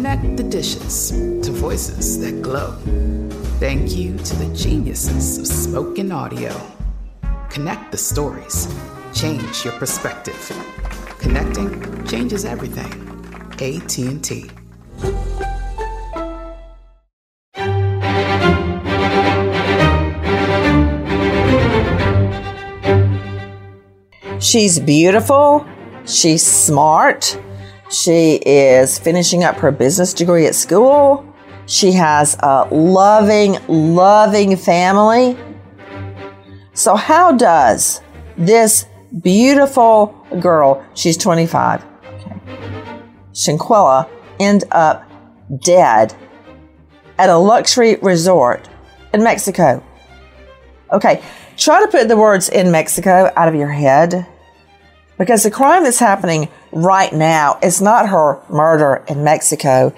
Connect the dishes to voices that glow. Thank you to the geniuses of spoken audio. Connect the stories. Change your perspective. Connecting changes everything. AT&T. She's beautiful. She's smart. She is finishing up her business degree at school. She has a loving, loving family. So, how does this beautiful girl, she's 25, okay, end up dead at a luxury resort in Mexico? Okay, try to put the words in Mexico out of your head because the crime that's happening right now is not her murder in Mexico.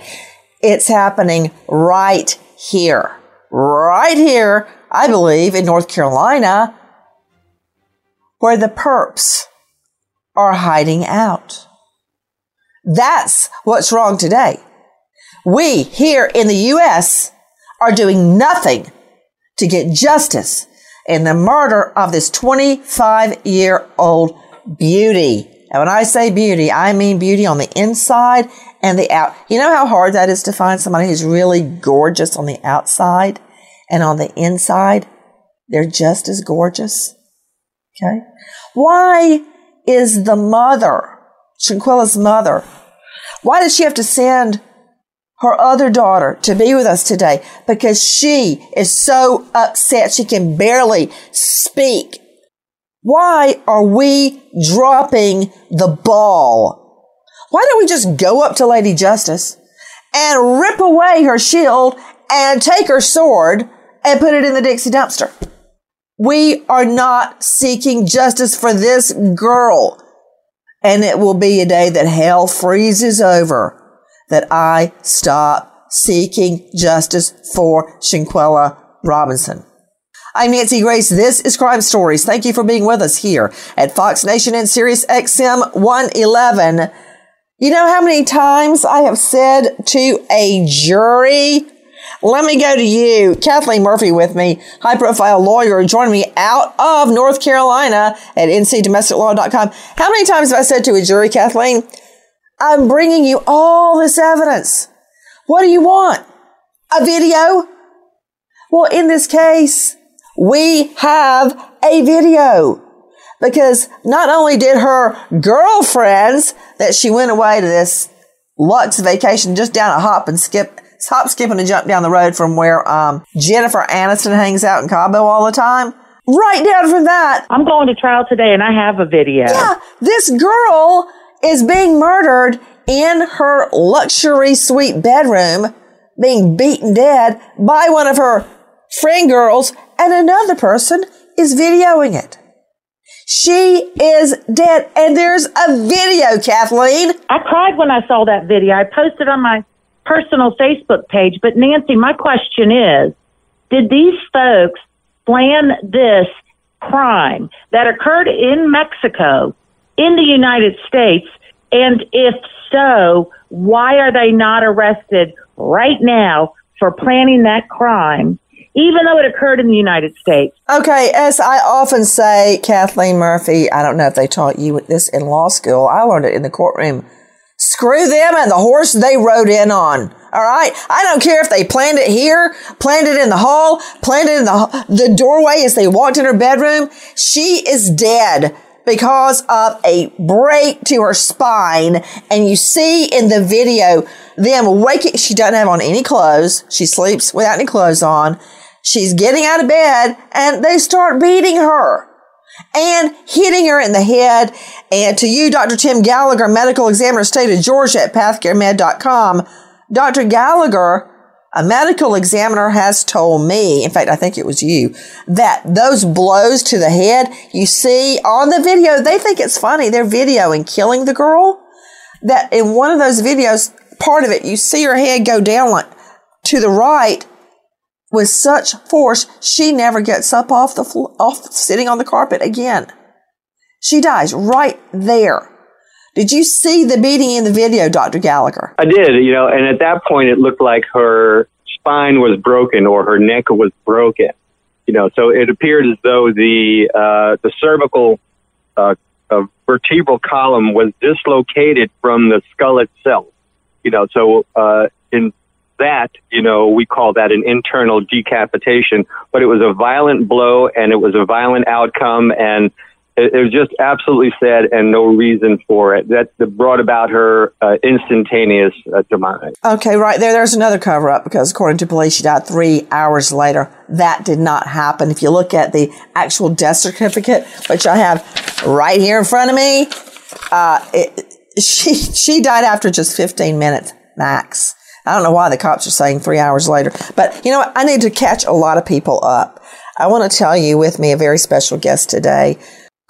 It's happening right here. Right here, I believe, in North Carolina, where the perps are hiding out. That's what's wrong today. We here in the U.S. are doing nothing to get justice in the murder of this 25 year old beauty. And when I say beauty, I mean beauty on the inside and the out. You know how hard that is to find somebody who's really gorgeous on the outside and on the inside? They're just as gorgeous. Okay. Why is the mother, Shanquella's mother, why does she have to send her other daughter to be with us today? Because she is so upset she can barely speak why are we dropping the ball? Why don't we just go up to Lady Justice and rip away her shield and take her sword and put it in the Dixie dumpster? We are not seeking justice for this girl. And it will be a day that hell freezes over that I stop seeking justice for Shanquella Robinson. I'm Nancy Grace. This is Crime Stories. Thank you for being with us here at Fox Nation and Sirius XM 111. You know how many times I have said to a jury, let me go to you. Kathleen Murphy with me, high profile lawyer, joining me out of North Carolina at ncdomesticlaw.com. How many times have I said to a jury, Kathleen, I'm bringing you all this evidence. What do you want? A video? Well, in this case, we have a video because not only did her girlfriends that she went away to this Lux vacation just down a hop and skip, hop, skip, and jump down the road from where um, Jennifer Aniston hangs out in Cabo all the time. Right down from that. I'm going to trial today and I have a video. Yeah, this girl is being murdered in her luxury suite bedroom, being beaten dead by one of her friend girls and another person is videoing it. She is dead. And there's a video, Kathleen. I cried when I saw that video. I posted on my personal Facebook page. But Nancy, my question is, did these folks plan this crime that occurred in Mexico in the United States? And if so, why are they not arrested right now for planning that crime, even though it occurred in the United States? Okay, as I often say, Kathleen Murphy, I don't know if they taught you this in law school. I learned it in the courtroom. Screw them and the horse they rode in on. All right. I don't care if they planned it here, planned it in the hall, planned it in the, the doorway as they walked in her bedroom. She is dead because of a break to her spine. And you see in the video them waking, she doesn't have on any clothes. She sleeps without any clothes on. She's getting out of bed and they start beating her and hitting her in the head. And to you, Dr. Tim Gallagher, medical examiner, state of Georgia at pathcaremed.com, Dr. Gallagher, a medical examiner has told me, in fact, I think it was you, that those blows to the head you see on the video, they think it's funny. They're videoing killing the girl. That in one of those videos, part of it, you see her head go down like to the right with such force, she never gets up off the off sitting on the carpet again. She dies right there. Did you see the beating in the video, Dr. Gallagher? I did, you know, and at that point it looked like her spine was broken or her neck was broken. You know, so it appeared as though the uh, the cervical uh, uh, vertebral column was dislocated from the skull itself. You know, so uh, in that, you know, we call that an internal decapitation, but it was a violent blow and it was a violent outcome and it, it was just absolutely sad and no reason for it. That, that brought about her uh, instantaneous uh, demise. Okay, right there. There's another cover up because according to police, she died three hours later. That did not happen. If you look at the actual death certificate, which I have right here in front of me, uh, it, she she died after just 15 minutes max. I don't know why the cops are saying three hours later, but you know what? I need to catch a lot of people up. I want to tell you with me a very special guest today.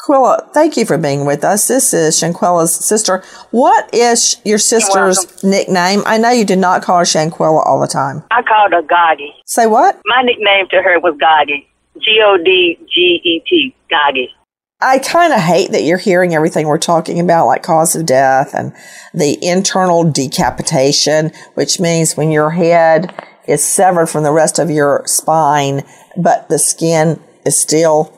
Quilla, thank you for being with us. This is Shanquella's sister. What is your sister's nickname? I know you did not call her Shanquella all the time. I called her Gotti. Say what? My nickname to her was Gotti. G O D G E T. Gotti. I kind of hate that you're hearing everything we're talking about, like cause of death and the internal decapitation, which means when your head is severed from the rest of your spine, but the skin is still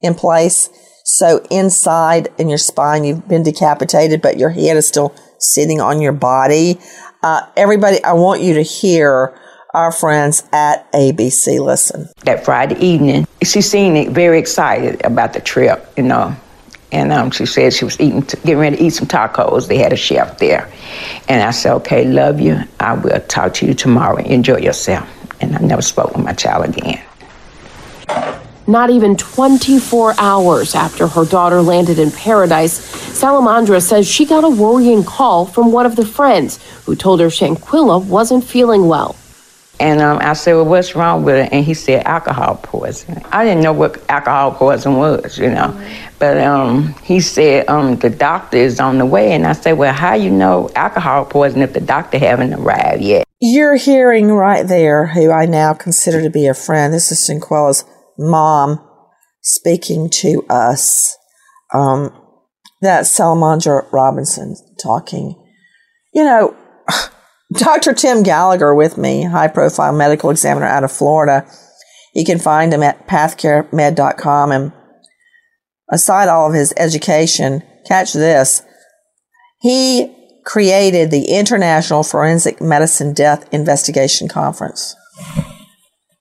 in place. So inside in your spine, you've been decapitated, but your head is still sitting on your body. Uh, everybody, I want you to hear our friends at ABC Listen. That Friday evening, she seemed very excited about the trip, you know. And um, she said she was eating, getting ready to eat some tacos. They had a chef there. And I said, okay, love you. I will talk to you tomorrow. Enjoy yourself. And I never spoke with my child again. Not even 24 hours after her daughter landed in paradise, Salamondra says she got a worrying call from one of the friends who told her Shanquella wasn't feeling well. And um, I said, well, what's wrong with her? And he said, alcohol poisoning. I didn't know what alcohol poisoning was, you know. But um, he said, um, the doctor is on the way. And I said, well, how you know alcohol poisoning if the doctor haven't arrived yet? You're hearing right there who I now consider to be a friend. This is Shanquella's mom speaking to us. Um, that's Salamondra Robinson talking. You know, Dr. Tim Gallagher with me, high profile medical examiner out of Florida. You can find him at pathcaremed.com. And aside all of his education, catch this. He created the International Forensic Medicine Death Investigation Conference.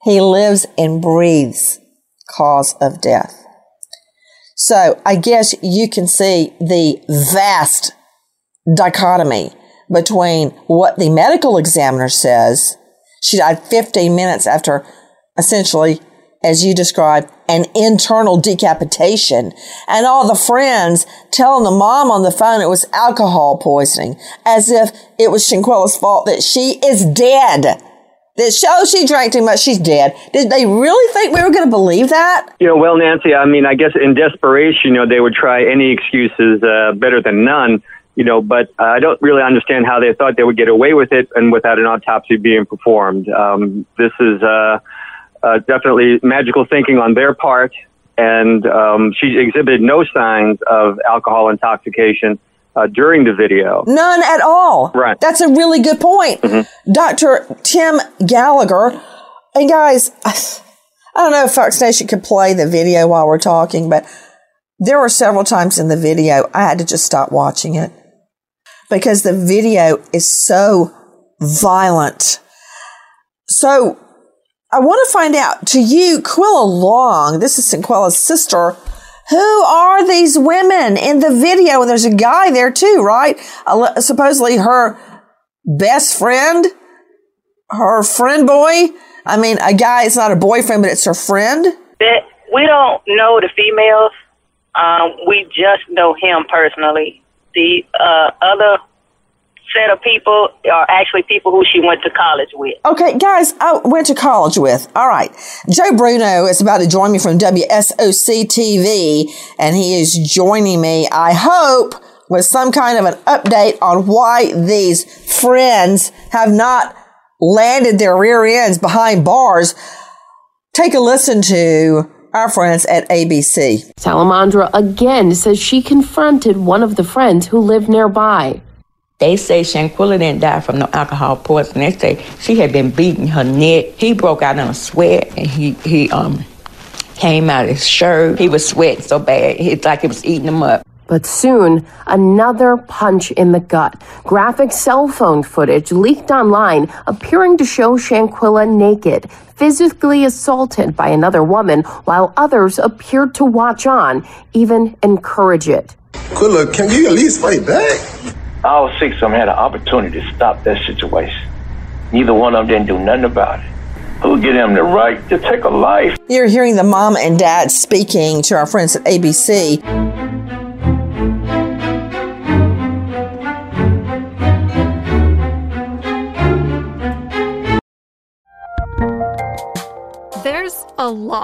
He lives and breathes cause of death. So I guess you can see the vast dichotomy between what the medical examiner says. She died 15 minutes after essentially, as you described, an internal decapitation and all the friends telling the mom on the phone it was alcohol poisoning as if it was Shanquella's fault that she is dead. That shows she drank too much, she's dead. Did they really think we were going to believe that? You know, well, Nancy, I mean, I guess in desperation, you know, they would try any excuses uh, better than none. You know, but I don't really understand how they thought they would get away with it and without an autopsy being performed. Um, this is uh, uh, definitely magical thinking on their part, and um, she exhibited no signs of alcohol intoxication uh, during the video. None at all. Right. That's a really good point. Dr. Tim Gallagher. And guys, I don't know if Fox Nation could play the video while we're talking, but there were several times in the video I had to just stop watching it because the video is so violent. So I want to find out to you, Quilla Long, this is Shanquella's sister. Who are these women in the video? And there's a guy there too, right? Supposedly her best friend, her friend boy. I mean, a guy, it's not a boyfriend, but it's her friend. We don't know the females. Um, we just know him personally. The uh, other set of people are actually people who she went to college with. Okay, guys, I went to college with. All right. Joe Bruno is about to join me from WSOC TV, and he is joining me, I hope, with some kind of an update on why these friends have not landed their rear ends behind bars. Take a listen to our friends at ABC. Salamondra again says she confronted one of the friends who lived nearby. They say Shanquella didn't die from no alcohol poisoning. They say she had been beating her neck. He broke out in a sweat and he, he um came out of his shirt. He was sweating so bad. It's like it was eating him up. But soon, another punch in the gut. Graphic cell phone footage leaked online appearing to show Shanquella naked, physically assaulted by another woman, while others appeared to watch on, even encourage it. Quilla, can you at least fight back? All six of them had an opportunity to stop that situation. Neither one of them didn't do nothing about it. Who give them the right to take a life? You're hearing the mom and dad speaking to our friends at ABC.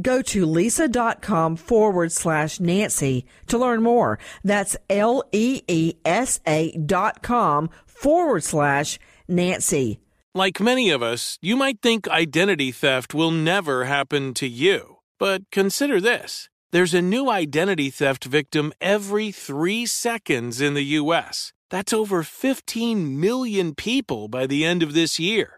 Go to leesa.com forward slash Nancy to learn more. That's L E E S A dot com forward slash Nancy. Like many of us, you might think identity theft will never happen to you. But consider this there's a new identity theft victim every three seconds in the U.S. That's over 15 million people by the end of this year,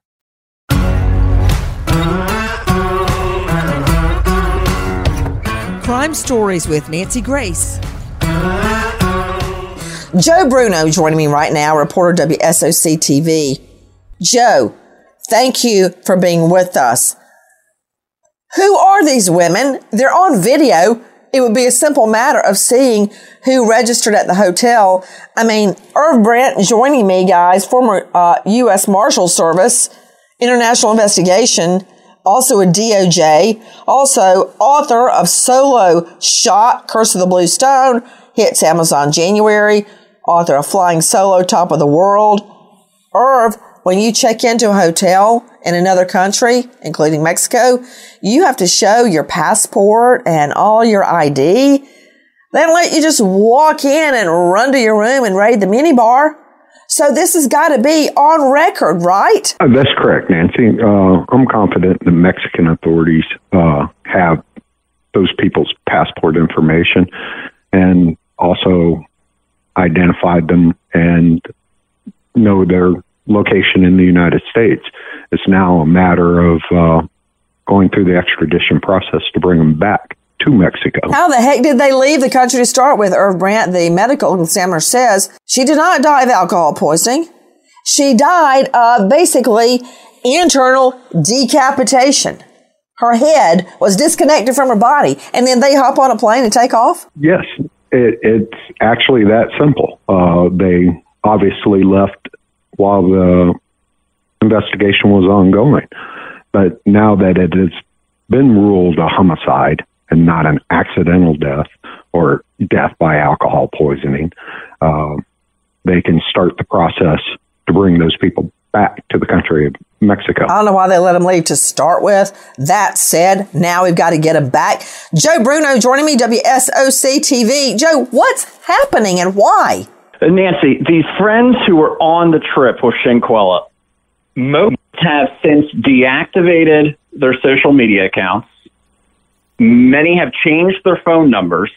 Crime Stories with Nancy Grace. Joe Bruno joining me right now, reporter WSOC TV. Joe, thank you for being with us. Who are these women? They're on video. It would be a simple matter of seeing who registered at the hotel. I mean, Irv Brandt joining me, guys, former uh, U.S. Marshal Service, International Investigation, also a DOJ, also author of Solo Shot, Curse of the Blue Stone, hits Amazon January, author of Flying Solo, Top of the World. Irv, when you check into a hotel in another country, including Mexico, you have to show your passport and all your ID. They don't let you just walk in and run to your room and raid the minibar. So this has got to be on record, right? Uh, that's correct, Nancy. Uh, I'm confident the Mexican authorities uh, have those people's passport information and also identified them and know their location in the United States. It's now a matter of uh, going through the extradition process to bring them back to Mexico. How the heck did they leave the country to start with? Irv Brandt, the medical examiner, says she did not die of alcohol poisoning. She died of basically internal decapitation. Her head was disconnected from her body, and then they hop on a plane and take off? Yes, it, it's actually that simple. Uh, they obviously left while the investigation was ongoing. But now that it has been ruled a homicide and not an accidental death or death by alcohol poisoning, uh, they can start the process to bring those people back to the country of Mexico. I don't know why they let them leave to start with. That said, now we've got to get them back. Joe Bruno joining me, WSOC TV. Joe, what's happening and why? Nancy, these friends who were on the trip with Shanquella, most have since deactivated their social media accounts. Many have changed their phone numbers.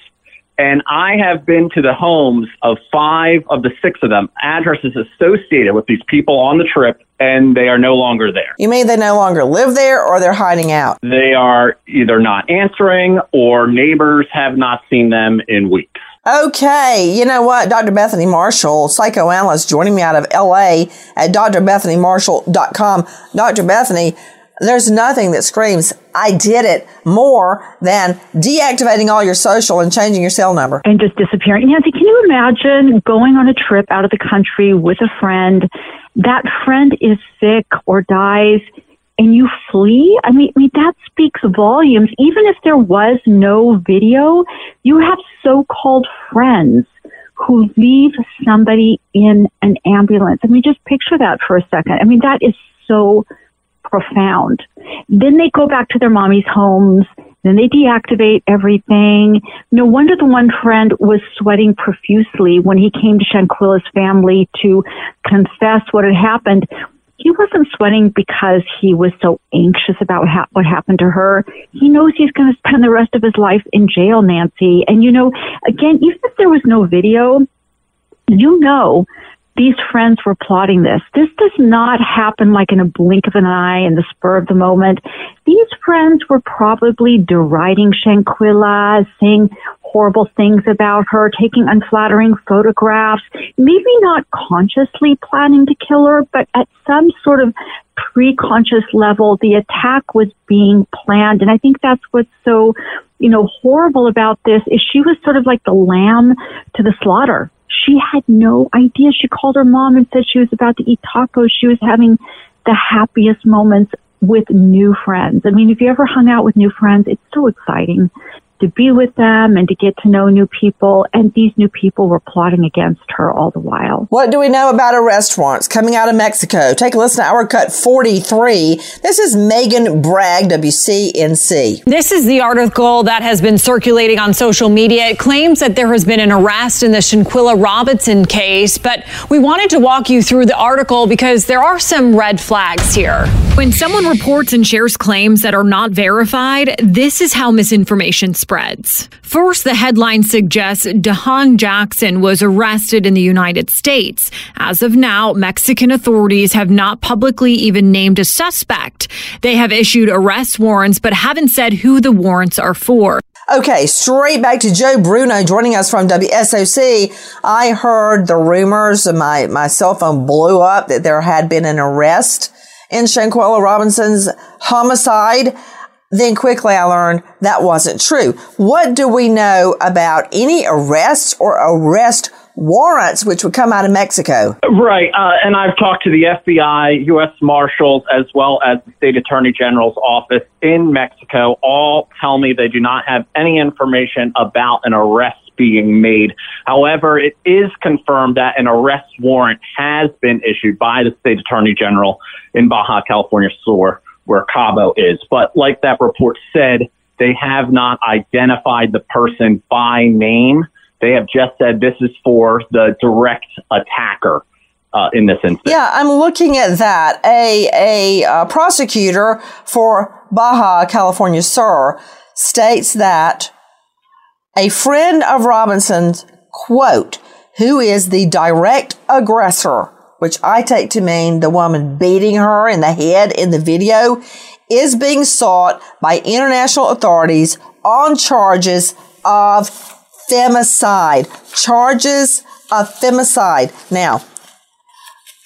And I have been to the homes of five of the six of them, addresses associated with these people on the trip, and they are no longer there. You mean they no longer live there or they're hiding out? They are either not answering or neighbors have not seen them in weeks. Okay, you know what? Dr. Bethany Marshall, psychoanalyst, joining me out of LA at drbethanymarshall.com. Dr. Bethany, there's nothing that screams, I did it more than deactivating all your social and changing your cell number. And just disappearing. Nancy, can you imagine going on a trip out of the country with a friend? That friend is sick or dies and you flee, I mean, I mean, that speaks volumes. Even if there was no video, you have so-called friends who leave somebody in an ambulance. I mean, just picture that for a second. I mean, that is so profound. Then they go back to their mommy's homes. Then they deactivate everything. No wonder the one friend was sweating profusely when he came to Shanquella's family to confess what had happened he wasn't sweating because he was so anxious about ha- what happened to her. He knows he's going to spend the rest of his life in jail, Nancy. And you know, again, even if there was no video, you know these friends were plotting this. This does not happen like in a blink of an eye in the spur of the moment. These friends were probably deriding Shanquella, saying horrible things about her, taking unflattering photographs, maybe not consciously planning to kill her, but at some sort of pre-conscious level, the attack was being planned. And I think that's what's so, you know, horrible about this is she was sort of like the lamb to the slaughter she had no idea. She called her mom and said she was about to eat tacos. She was having the happiest moments with new friends. I mean, if you ever hung out with new friends, it's so exciting. To be with them and to get to know new people. And these new people were plotting against her all the while. What do we know about arrest warrants coming out of Mexico? Take a listen to our cut 43. This is Megan Bragg, WCNC. This is the article that has been circulating on social media. It claims that there has been an arrest in the Shanquella Robinson case, but we wanted to walk you through the article because there are some red flags here. When someone reports and shares claims that are not verified, this is how misinformation spreads. First, the headline suggests Daejhanae Jackson was arrested in the United States. As of now, Mexican authorities have not publicly even named a suspect. They have issued arrest warrants, but haven't said who the warrants are for. Okay, straight back to Joe Bruno joining us from WSOC. I heard the rumors, my, my cell phone blew up that there had been an arrest in Shanquella Robinson's homicide. Then quickly I learned that wasn't true. What do we know about any arrests or arrest warrants which would come out of Mexico? Right. Uh, and I've talked to the FBI, U.S. Marshals, as well as the State Attorney General's office in Mexico. All tell me they do not have any information about an arrest being made. However, it is confirmed that an arrest warrant has been issued by the State Attorney General in Baja California Sur where Cabo is. But like that report said, they have not identified the person by name. They have just said this is for the direct attacker. Uh, in this instance. Yeah, I'm looking at that. A, a uh, prosecutor for Baja California Sur states that a friend of Robinson's, quote, who is the direct aggressor which I take to mean the woman beating her in the head in the video, is being sought by international authorities on charges of femicide. Charges of femicide. Now,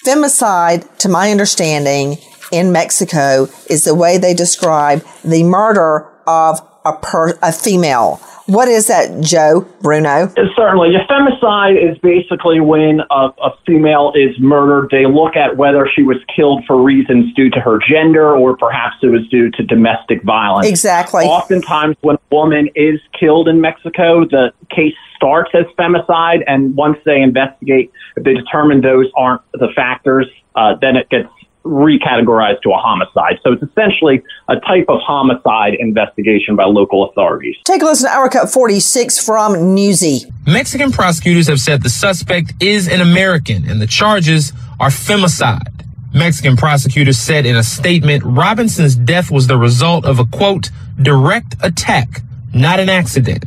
femicide, to my understanding, in Mexico is the way they describe the murder of a, per, a female. What is that, Joe Bruno? Certainly. A femicide is basically when a, a, female is murdered. They look at whether she was killed for reasons due to her gender or perhaps it was due to domestic violence. Exactly. Oftentimes, when a woman is killed in Mexico, the case starts as femicide, and once they investigate, if they determine those aren't the factors, uh, then it gets recategorized to a homicide. So it's essentially a type of homicide investigation by local authorities. Take a listen to Our Cut 46 from Newsy. Mexican prosecutors have said the suspect is an American and the charges are femicide. Mexican prosecutors said in a statement Robinson's death was the result of a quote, direct attack, not an accident.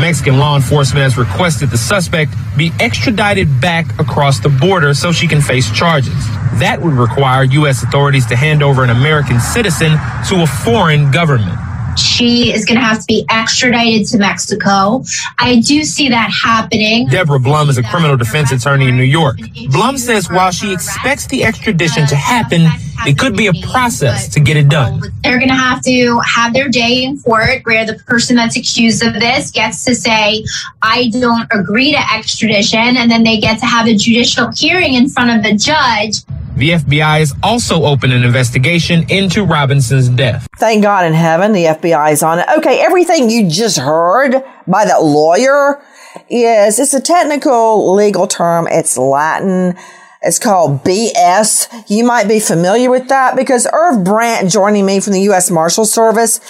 Mexican law enforcement has requested the suspect be extradited back across the border so she can face charges. That would require U.S. authorities to hand over an American citizen to a foreign government. She is going to have to be extradited to Mexico. I do see that happening. Deborah Blum is a criminal defense attorney in New York. Blum says while she expects the extradition to happen, it could be a process to get it done. They're going to have to have their day in court where the person that's accused of this gets to say, I don't agree to extradition. And then they get to have a judicial hearing in front of the judge. The FBI has also opened an investigation into Robinson's death. Thank God in heaven the FBI is on it. Okay, everything you just heard by that lawyer is it's a technical legal term. It's Latin. It's called BS. You might be familiar with that because Irv Brandt joining me from the U.S. Marshal Service.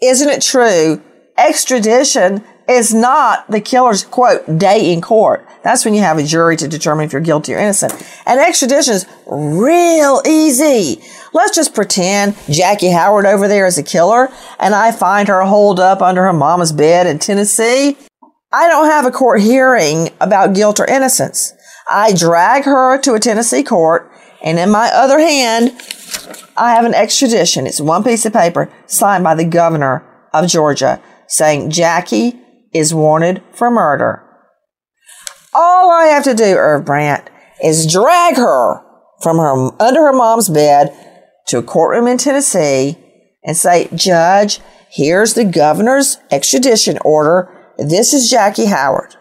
Isn't it true? Extradition is not the killer's quote day in court. That's when you have a jury to determine if you're guilty or innocent. And extradition is real easy. Let's just pretend Jackie Howard over there is a killer and I find her holed up under her mama's bed in Tennessee. I don't have a court hearing about guilt or innocence. I drag her to a Tennessee court and in my other hand, I have an extradition. It's one piece of paper signed by the governor of Georgia saying Jackie is wanted for murder. All I have to do, Irv Brandt, is drag her from her under her mom's bed to a courtroom in Tennessee and say, Judge, here's the governor's extradition order. This is Jackie Howard.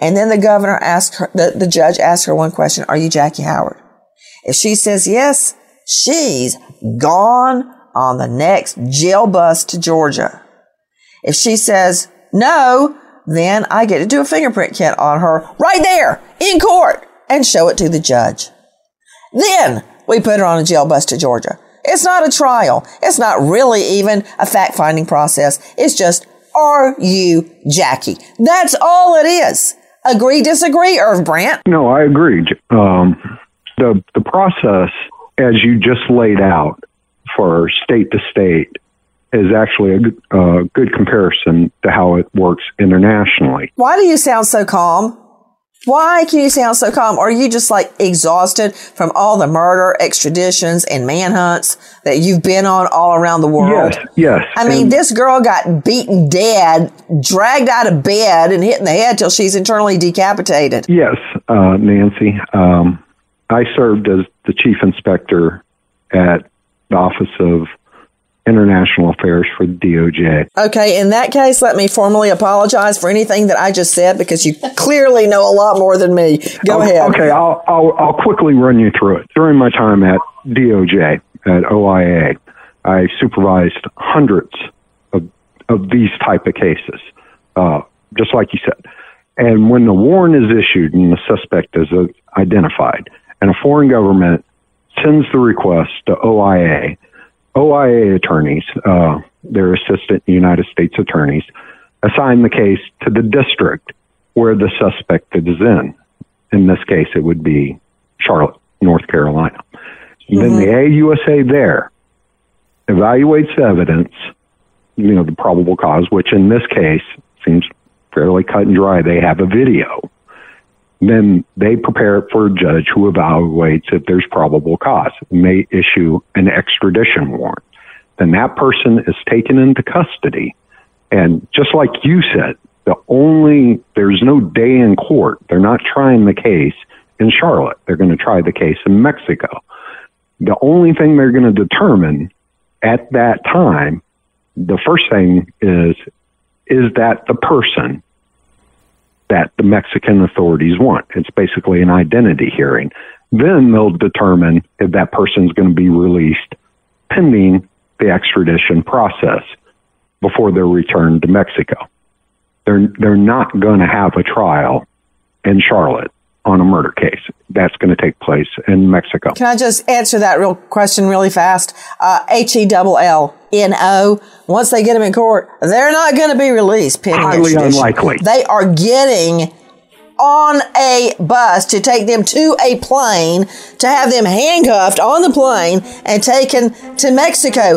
And then the governor asks her, the, the judge asks her one question, Are you Jackie Howard? If she says yes, she's gone on the next jail bus to Georgia. If she says no, then I get to do a fingerprint kit on her right there in court and show it to the judge. Then we put her on a jail bus to Georgia. It's not a trial. It's not really even a fact finding process. It's just, are you Jackie? That's all it is. Agree, disagree, Irv Brandt? No, I agree. Um, the the process, as you just laid out for state to state, is actually a good, uh, good comparison to how it works internationally. Why do you sound so calm? Why can you sound so calm? Are you just like exhausted from all the murder, extraditions, and manhunts that you've been on all around the world? Yes, yes. I mean, And- this girl got beaten dead, dragged out of bed, and hit in the head till she's internally decapitated. Yes, uh, Nancy. Um, I served as the chief inspector at the Office of International Affairs for the DOJ. Okay, in that case, let me formally apologize for anything that I just said because you clearly know a lot more than me. Go okay, ahead. Okay, I'll, I'll I'll quickly run you through it. During my time at DOJ at OIA, I supervised hundreds of of these type of cases, uh, just like you said. And when the warrant is issued and the suspect is uh, identified, and a foreign government sends the request to OIA, OIA attorneys, uh, their assistant United States attorneys, assign the case to the district where the suspect is in. In this case, it would be Charlotte, North Carolina. Then the AUSA there evaluates the evidence, you know, the probable cause, which in this case seems fairly cut and dry. They have a video. Then they prepare it for a judge who evaluates if there's probable cause and they issue an extradition warrant. Then that person is taken into custody. And just like you said, the only, there's no day in court. They're not trying the case in Charlotte. They're going to try the case in Mexico. The only thing they're going to determine at that time, the first thing is, is that the person that the Mexican authorities want? It's basically an identity hearing. Then they'll determine if that person's going to be released pending the extradition process before they're returned to Mexico. They're they're not going to have a trial in Charlotte on a murder case. That's going to take place in Mexico. Can I just answer that real question really fast? Uh, H E double L N O. Once they get them in court, they're not going to be released. Pending Highly extradition. unlikely. They are getting on a bus to take them to a plane to have them handcuffed on the plane and taken to Mexico.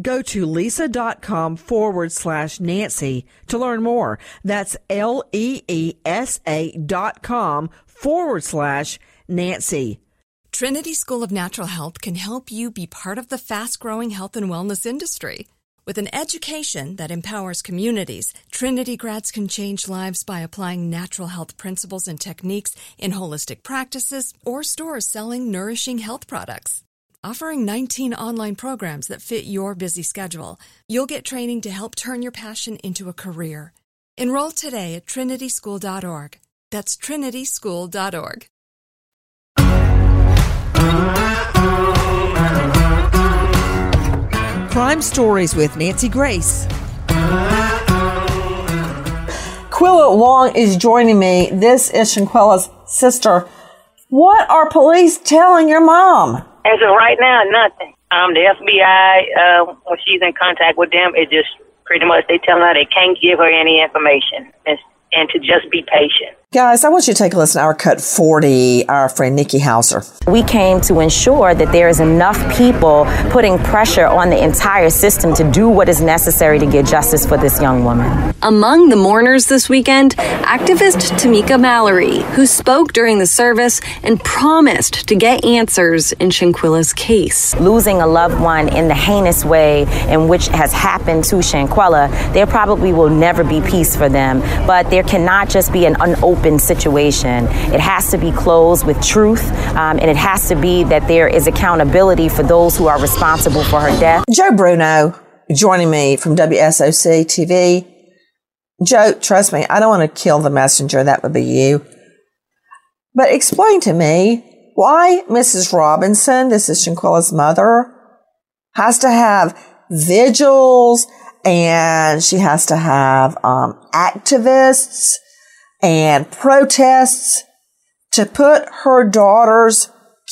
Go to leesa.com forward slash Nancy to learn more. That's L E E S A dot com forward slash Nancy. Trinity School of Natural Health can help you be part of the fast growing health and wellness industry. With an education that empowers communities, Trinity grads can change lives by applying natural health principles and techniques in holistic practices or stores selling nourishing health products. Offering 19 online programs that fit your busy schedule, you'll get training to help turn your passion into a career. Enroll today at trinityschool.org. That's trinityschool.org. Crime Stories with Nancy Grace. Quilla Long is joining me. This is Shanquella's sister. What are police telling your mom? As of right now, nothing. Um, the FBI, uh, when she's in contact with them, it just pretty much they tell her they can't give her any information and, and to just be patient. Guys, I want you to take a listen to our cut 40, our friend Nikki Hauser. We came to ensure that there is enough people putting pressure on the entire system to do what is necessary to get justice for this young woman. Among the mourners this weekend, activist Tamika Mallory, who spoke during the service and promised to get answers in Shanquella's case. Losing a loved one in the heinous way in which has happened to Shanquilla, there probably will never be peace for them, but there cannot just be an unopened situation. It has to be closed with truth, um, and it has to be that there is accountability for those who are responsible for her death. Joe Bruno joining me from WSOC TV. Joe, trust me, I don't want to kill the messenger. That would be you. But explain to me why Mrs. Robinson, this is Shanquella's mother, has to have vigils and she has to have um, activists and protests to put her daughter's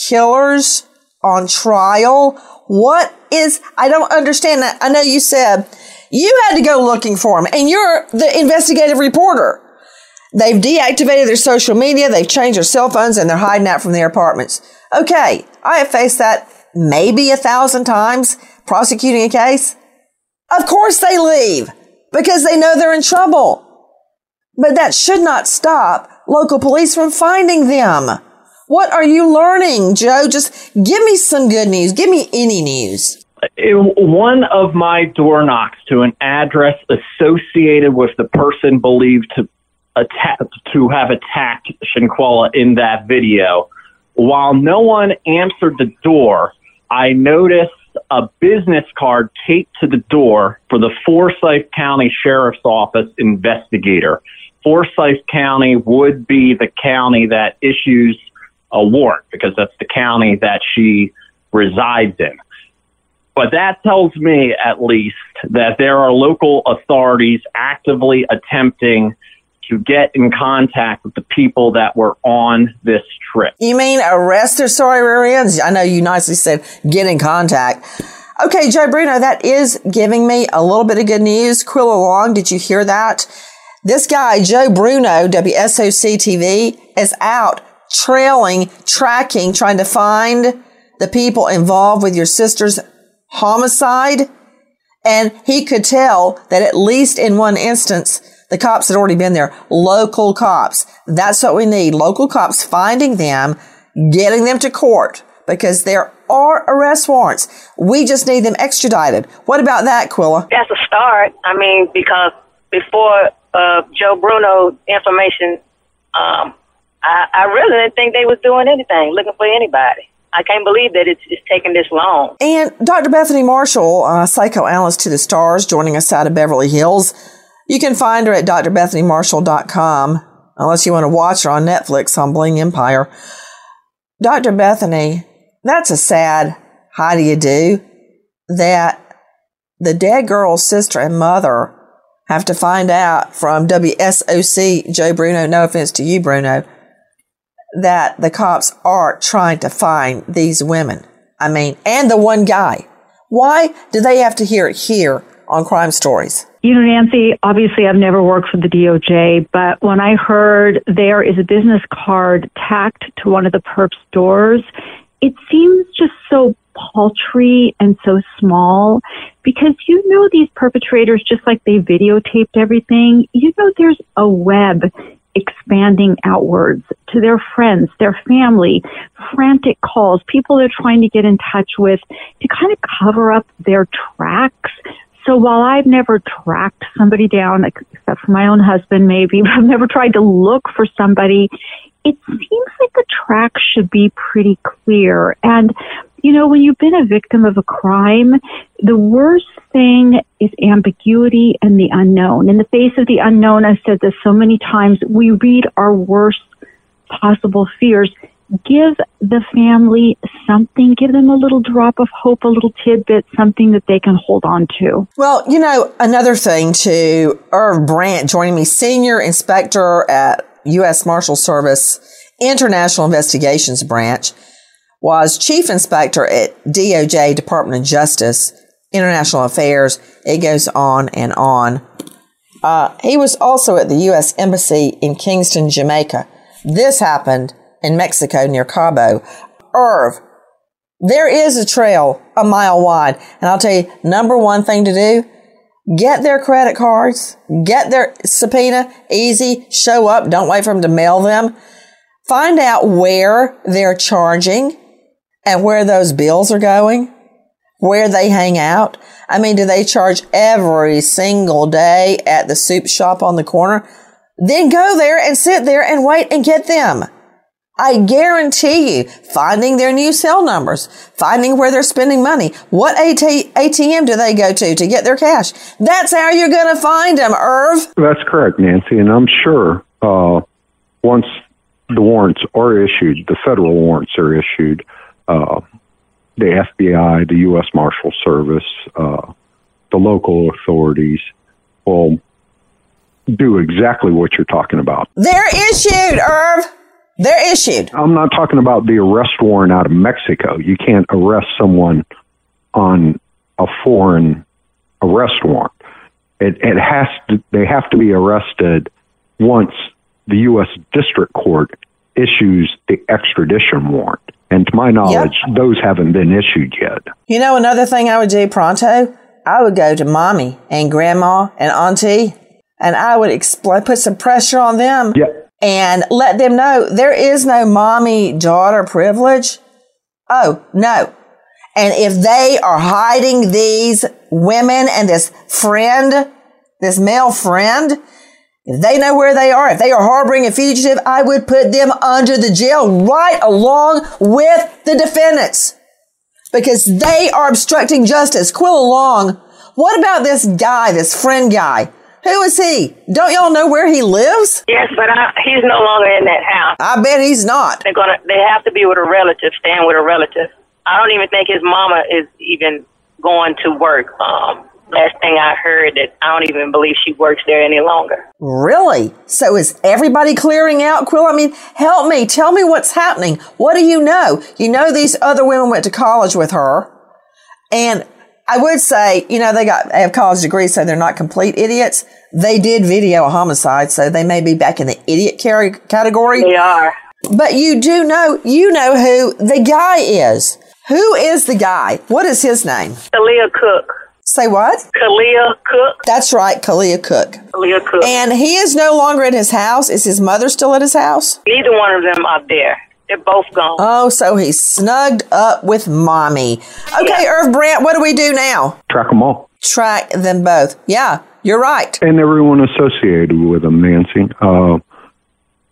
killers on trial. What is, I don't understand that. I know you said you had to go looking for them and you're the investigative reporter. They've deactivated their social media, they've changed their cell phones, and they're hiding out from their apartments. Okay, I have faced that maybe a thousand times prosecuting a case. Of course they leave because they know they're in trouble. But that should not stop local police from finding them. What are you learning, Joe? Just give me some good news. Give me any news. Uh, it, one of my door knocks to an address associated with the person believed to attack, to have attacked Shanquella in that video. While no one answered the door, I noticed a business card taped to the door for the Forsyth County Sheriff's Office investigator. Forsyth County would be the county that issues a warrant because that's the county that she resides in. But that tells me, at least, that there are local authorities actively attempting to get in contact with the people that were on this trip. You mean arrest their sororians? I know you nicely said get in contact. Okay, Joe Bruno, that is giving me a little bit of good news. Quilla Long, did you hear that? This guy, Joe Bruno, WSOC TV, is out trailing, tracking, trying to find the people involved with your sister's homicide. And he could tell that at least in one instance, the cops had already been there. Local cops. That's what we need. Local cops finding them, getting them to court because there are arrest warrants. We just need them extradited. What about that, Quilla? That's a start. I mean, because before uh, Joe Bruno information, um, I, I really didn't think they was doing anything, looking for anybody. I can't believe that it's, it's taking this long. And Dr. Bethany Marshall, uh, psychoanalyst to the stars, joining us out of Beverly Hills. You can find her at drbethanymarshall.com, unless you want to watch her on Netflix on Bling Empire. Dr. Bethany, that's a sad how do you do that the dead girl's sister and mother have to find out from WSOC Joe Bruno, no offense to you, Bruno, that the cops are trying to find these women. I mean, and the one guy. Why do they have to hear it here on Crime Stories? You know, Nancy, obviously I've never worked for the DOJ, but when I heard there is a business card tacked to one of the perps doors, it seems just so paltry and so small because you know these perpetrators, just like they videotaped everything, you know there's a web expanding outwards to their friends, their family, frantic calls, people they're trying to get in touch with to kind of cover up their tracks. So while I've never tracked somebody down, except for my own husband, maybe, but I've never tried to look for somebody, it seems like the track should be pretty clear. And, you know, when you've been a victim of a crime, the worst thing is ambiguity and the unknown. In the face of the unknown, I've said this so many times, we read our worst possible fears give the family something, give them a little drop of hope, a little tidbit, something that they can hold on to. Well, you know, another thing to Irv Brandt joining me, senior inspector at U.S. Marshal Service International Investigations Branch, was chief inspector at DOJ, Department of Justice, International Affairs. It goes on and on. Uh, he was also at the U.S. Embassy in Kingston, Jamaica. This happened in Mexico near Cabo. Irv, there is a trail a mile wide. And I'll tell you, number one thing to do, get their credit cards, get their subpoena, easy, show up, don't wait for them to mail them. Find out where they're charging and where those bills are going, where they hang out. I mean, do they charge every single day at the soup shop on the corner? Then go there and sit there and wait and get them. I guarantee you, finding their new cell numbers, finding where they're spending money, what ATM do they go to to get their cash? That's how you're going to find them, Irv. That's correct, Nancy. And I'm sure uh, once the warrants are issued, the federal warrants are issued, uh, the FBI, the U.S. Marshal Service, uh, the local authorities will do exactly what you're talking about. They're issued, Irv. They're issued. I'm not talking about the arrest warrant out of Mexico. You can't arrest someone on a foreign arrest warrant. It, it has to, they have to be arrested once the U.S. District Court issues the extradition warrant. And to my knowledge, yep. those haven't been issued yet. You know, another thing I would do pronto, I would go to mommy and grandma and auntie, and I would expl- put some pressure on them. Yep and let them know there is no mommy daughter privilege. Oh, no. And if they are hiding these women and this friend, this male friend, if they know where they are, if they are harboring a fugitive, I would put them under the jail right along with the defendants because they are obstructing justice. Quilla Long. What about this guy, this friend guy? Who is he? Don't y'all know where he lives? Yes, but I, he's no longer in that house. I bet he's not. They're gonna. They have to be with a relative. Staying with a relative. I don't even think his mama is even going to work. Um, last thing I heard that I don't even believe she works there any longer. Really? So is everybody clearing out, Quill? I mean, help me. Tell me what's happening. What do you know? You know these other women went to college with her. And I would say, you know, they got they have college degrees, so they're not complete idiots. They did video a homicide, so they may be back in the idiot category. They are. But you do know, you know who the guy is. Who is the guy? What is his name? Khalil Cooke. Say what? Khalil Cooke. That's right, Khalil Cooke. Khalil Cooke. And he is no longer at his house. Is his mother still at his house? Neither one of them are there. They're both gone. Oh, so he's snugged up with mommy. Okay, yeah. Irv Brandt, what do we do now? Track them all. Track them both. Yeah, you're right. And everyone associated with them, Nancy. Uh,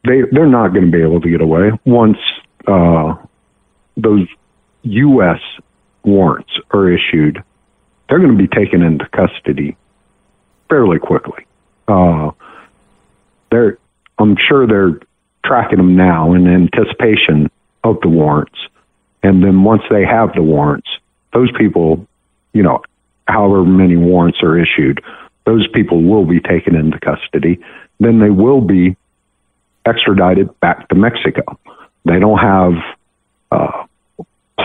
they they're not going to be able to get away once uh, those U.S. warrants are issued. They're going to be taken into custody fairly quickly. Uh, they're I'm sure they're tracking them now in anticipation of the warrants. And then once they have the warrants, those people, you know, however many warrants are issued, those people will be taken into custody. Then they will be extradited back to Mexico. They don't have a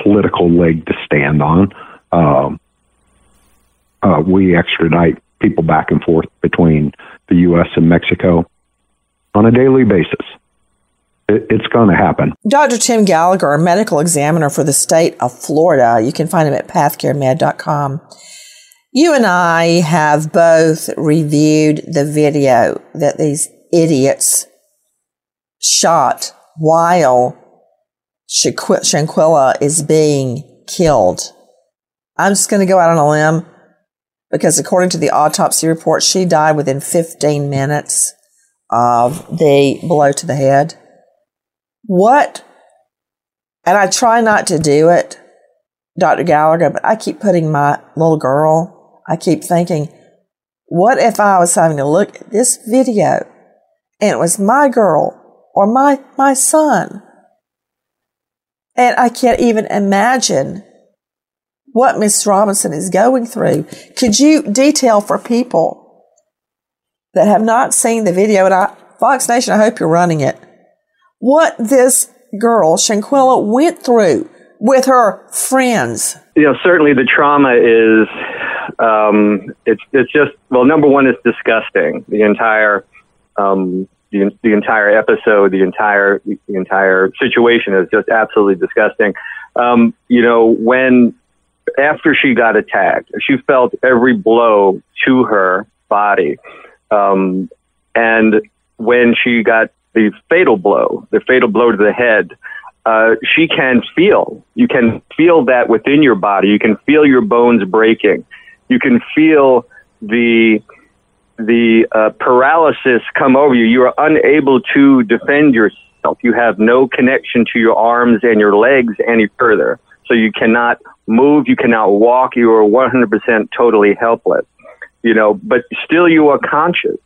political leg to stand on. Um, uh, we extradite people back and forth between the U.S. and Mexico on a daily basis it's going to happen. Dr. Tim Gallagher, a medical examiner for the state of Florida. You can find him at pathcaremed.com. You and I have both reviewed the video that these idiots shot while Shanquella is being killed. I'm just going to go out on a limb. because according to the autopsy report, she died within 15 minutes of the blow to the head. What? And I try not to do it, Dr. Gallagher, but I keep putting my little girl, I keep thinking, what if I was having to look at this video and it was my girl or my, my son? And I can't even imagine what Miss Robinson is going through. Could you detail for people that have not seen the video, and I, Fox Nation, I hope you're running it, what this girl, Shanquella, went through with her friends? You know, certainly the trauma is, um, it's, it's just, well, number one, it's disgusting. The entire, um, the, the entire episode, the entire, the entire situation is just absolutely disgusting. Um, you know, when after she got attacked, she felt every blow to her body. Um, and when she got the fatal blow, the fatal blow to the head, uh, she can feel. You can feel that within your body. You can feel your bones breaking. You can feel the the uh, paralysis come over you. You are unable to defend yourself. You have no connection to your arms and your legs any further. So you cannot move, you cannot walk, you are 100% totally helpless. You know, but still you are conscious.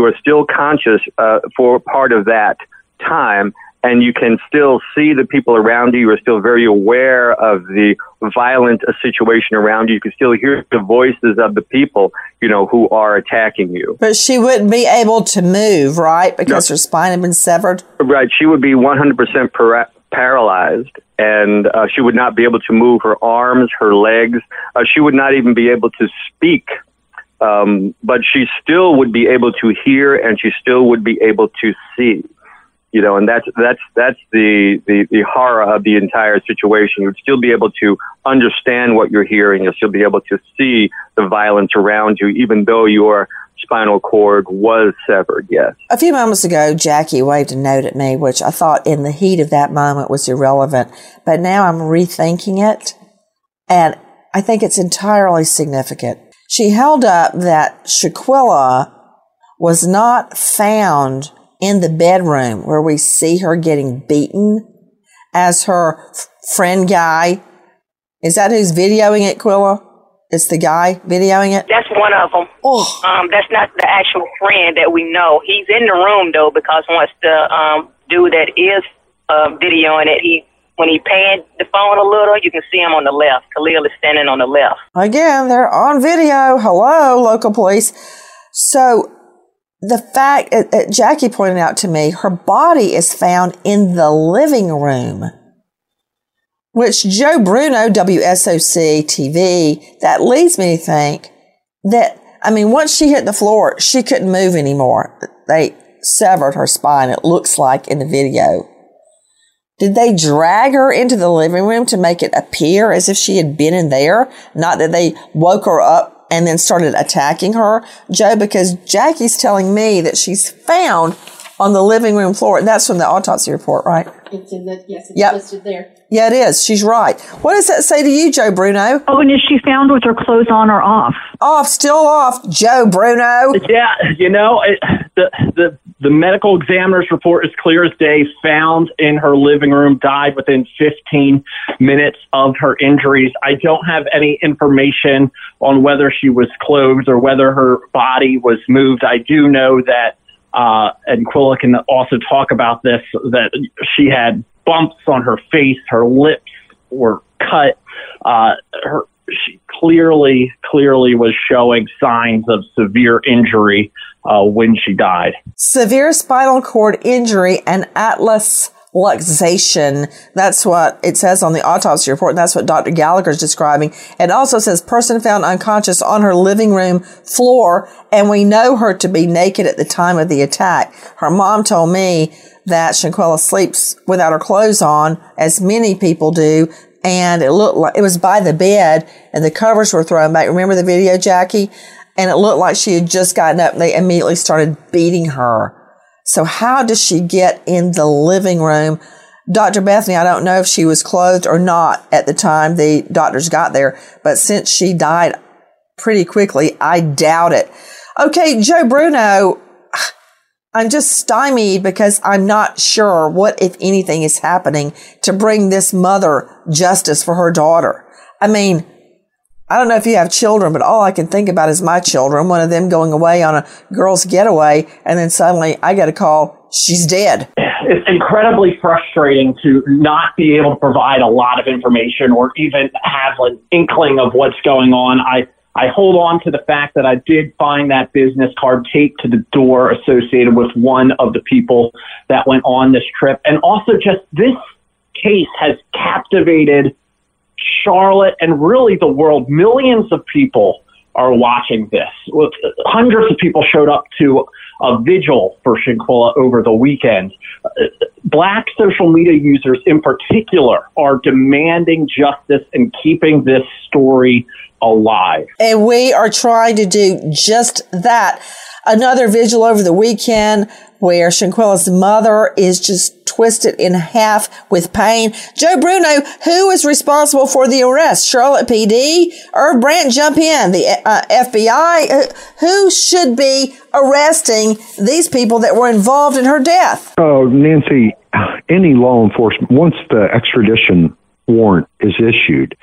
You are still conscious uh, for part of that time, and you can still see the people around you. You are still very aware of the violent situation around you. You can still hear the voices of the people, you know, who are attacking you. But she wouldn't be able to move, right? Because no. her spine had been severed? Right. She would be 100% para- paralyzed and uh, she would not be able to move her arms, her legs. Uh, she would not even be able to speak. Um, but she still would be able to hear, and she still would be able to see. You know, and that's that's that's the, the the horror of the entire situation. You'd still be able to understand what you're hearing. You'll still be able to see the violence around you, even though you're spinal cord was severed, yes. A few moments ago, Jackie waved a note at me, which I thought in the heat of that moment was irrelevant, but now I'm rethinking it, and I think it's entirely significant. She held up that Shanquella was not found in the bedroom where we see her getting beaten as her friend guy. Is that who's videoing it, Quilla? It's the guy videoing it? That's one of them. Oh. Um, that's not the actual friend that we know. He's in the room, though, because once the um, dude that is uh, videoing it, he when he panned the phone a little, you can see him on the left. Khalil is standing on the left. Again, they're on video. Hello, local police. So the fact, uh, uh, Jackie pointed out to me, her body is found in the living room which Joe Bruno, WSOC TV, that leads me to think that, I mean, once she hit the floor, she couldn't move anymore. They severed her spine, it looks like in the video. Did they drag her into the living room to make it appear as if she had been in there? Not that they woke her up and then started attacking her, Joe, because Jackie's telling me that she's found on the living room floor. And that's from the autopsy report, right? It's in the, yes, it's yep. listed there. Yeah, it is. She's right. What does that say to you, Joe Bruno? Oh, and is she found with her clothes on or off? Off, still off, Joe Bruno. Yeah, you know, it, the, the, the medical examiner's report is clear as day. Found in her living room, died within 15 minutes of her injuries. I don't have any information on whether she was clothed or whether her body was moved. I do know that uh, and Quilla can also talk about this, that she had bumps on her face, her lips were cut. Uh, her, she clearly, clearly was showing signs of severe injury uh, when she died. Severe spinal cord injury and atlas luxation. That's what it says on the autopsy report. And that's what Dr. Gallagher is describing. It also says person found unconscious on her living room floor. And we know her to be naked at the time of the attack. Her mom told me that Shanquella sleeps without her clothes on, as many people do. And it looked like it was by the bed and the covers were thrown back. Remember the video, Jackie? And it looked like she had just gotten up and they immediately started beating her. So how does she get in the living room? Dr. Bethany, I don't know if she was clothed or not at the time the doctors got there, but since she died, pretty quickly. I doubt it. Okay, Joe Bruno, I'm just stymied because I'm not sure what, if anything, is happening to bring this mother justice for her daughter. I mean, I don't know if you have children, but all I can think about is my children, one of them going away on a girl's getaway, and then suddenly I get a call, she's dead. It's incredibly frustrating to not be able to provide a lot of information or even have an inkling of what's going on. I, I hold on to the fact that I did find that business card taped to the door associated with one of the people that went on this trip. And also just this case has captivated Charlotte, and really the world. Millions of people are watching this. Hundreds of people showed up to a vigil for Shanquella over the weekend. Black social media users in particular are demanding justice and keeping this story alive. And we are trying to do just that. Another vigil over the weekend where Shanquella's mother is just twisted in half with pain. Joe Bruno, who is responsible for the arrest? Charlotte PD? Irv Brandt, jump in. The uh, FBI? Uh, who should be arresting these people that were involved in her death? Oh, Nancy, any law enforcement, once the extradition warrant is issued,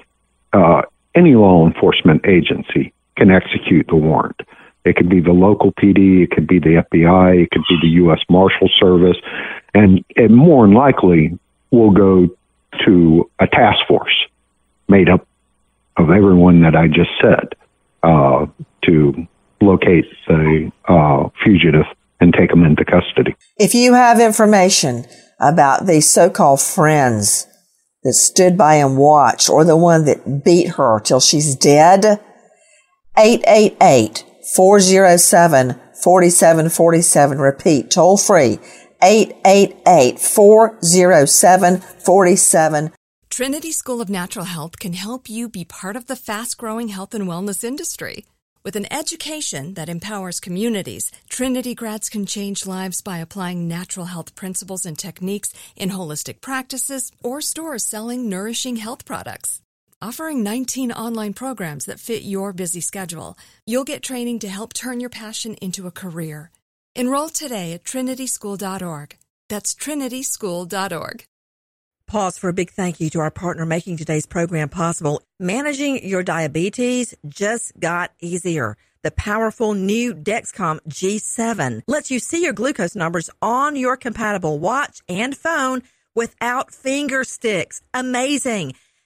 uh, any law enforcement agency can execute the warrant. It could be the local PD, it could be the FBI, it could be the U.S. Marshal Service, and it more than likely will go to a task force made up of everyone that I just said uh, to locate the uh, fugitive and take them into custody. If you have information about these so-called friends that stood by and watched, or the one that beat her till she's dead, 888 407 4747. Repeat, toll free, 888 407 47. Trinity School of Natural Health can help you be part of the fast growing health and wellness industry. With an education that empowers communities, Trinity grads can change lives by applying natural health principles and techniques in holistic practices or stores selling nourishing health products. Offering 19 online programs that fit your busy schedule, you'll get training to help turn your passion into a career. Enroll today at trinityschool.org. That's trinityschool.org. Pause for a big thank you to our partner making today's program possible. Managing your diabetes just got easier. The powerful new Dexcom G7 lets you see your glucose numbers on your compatible watch and phone without finger sticks. Amazing.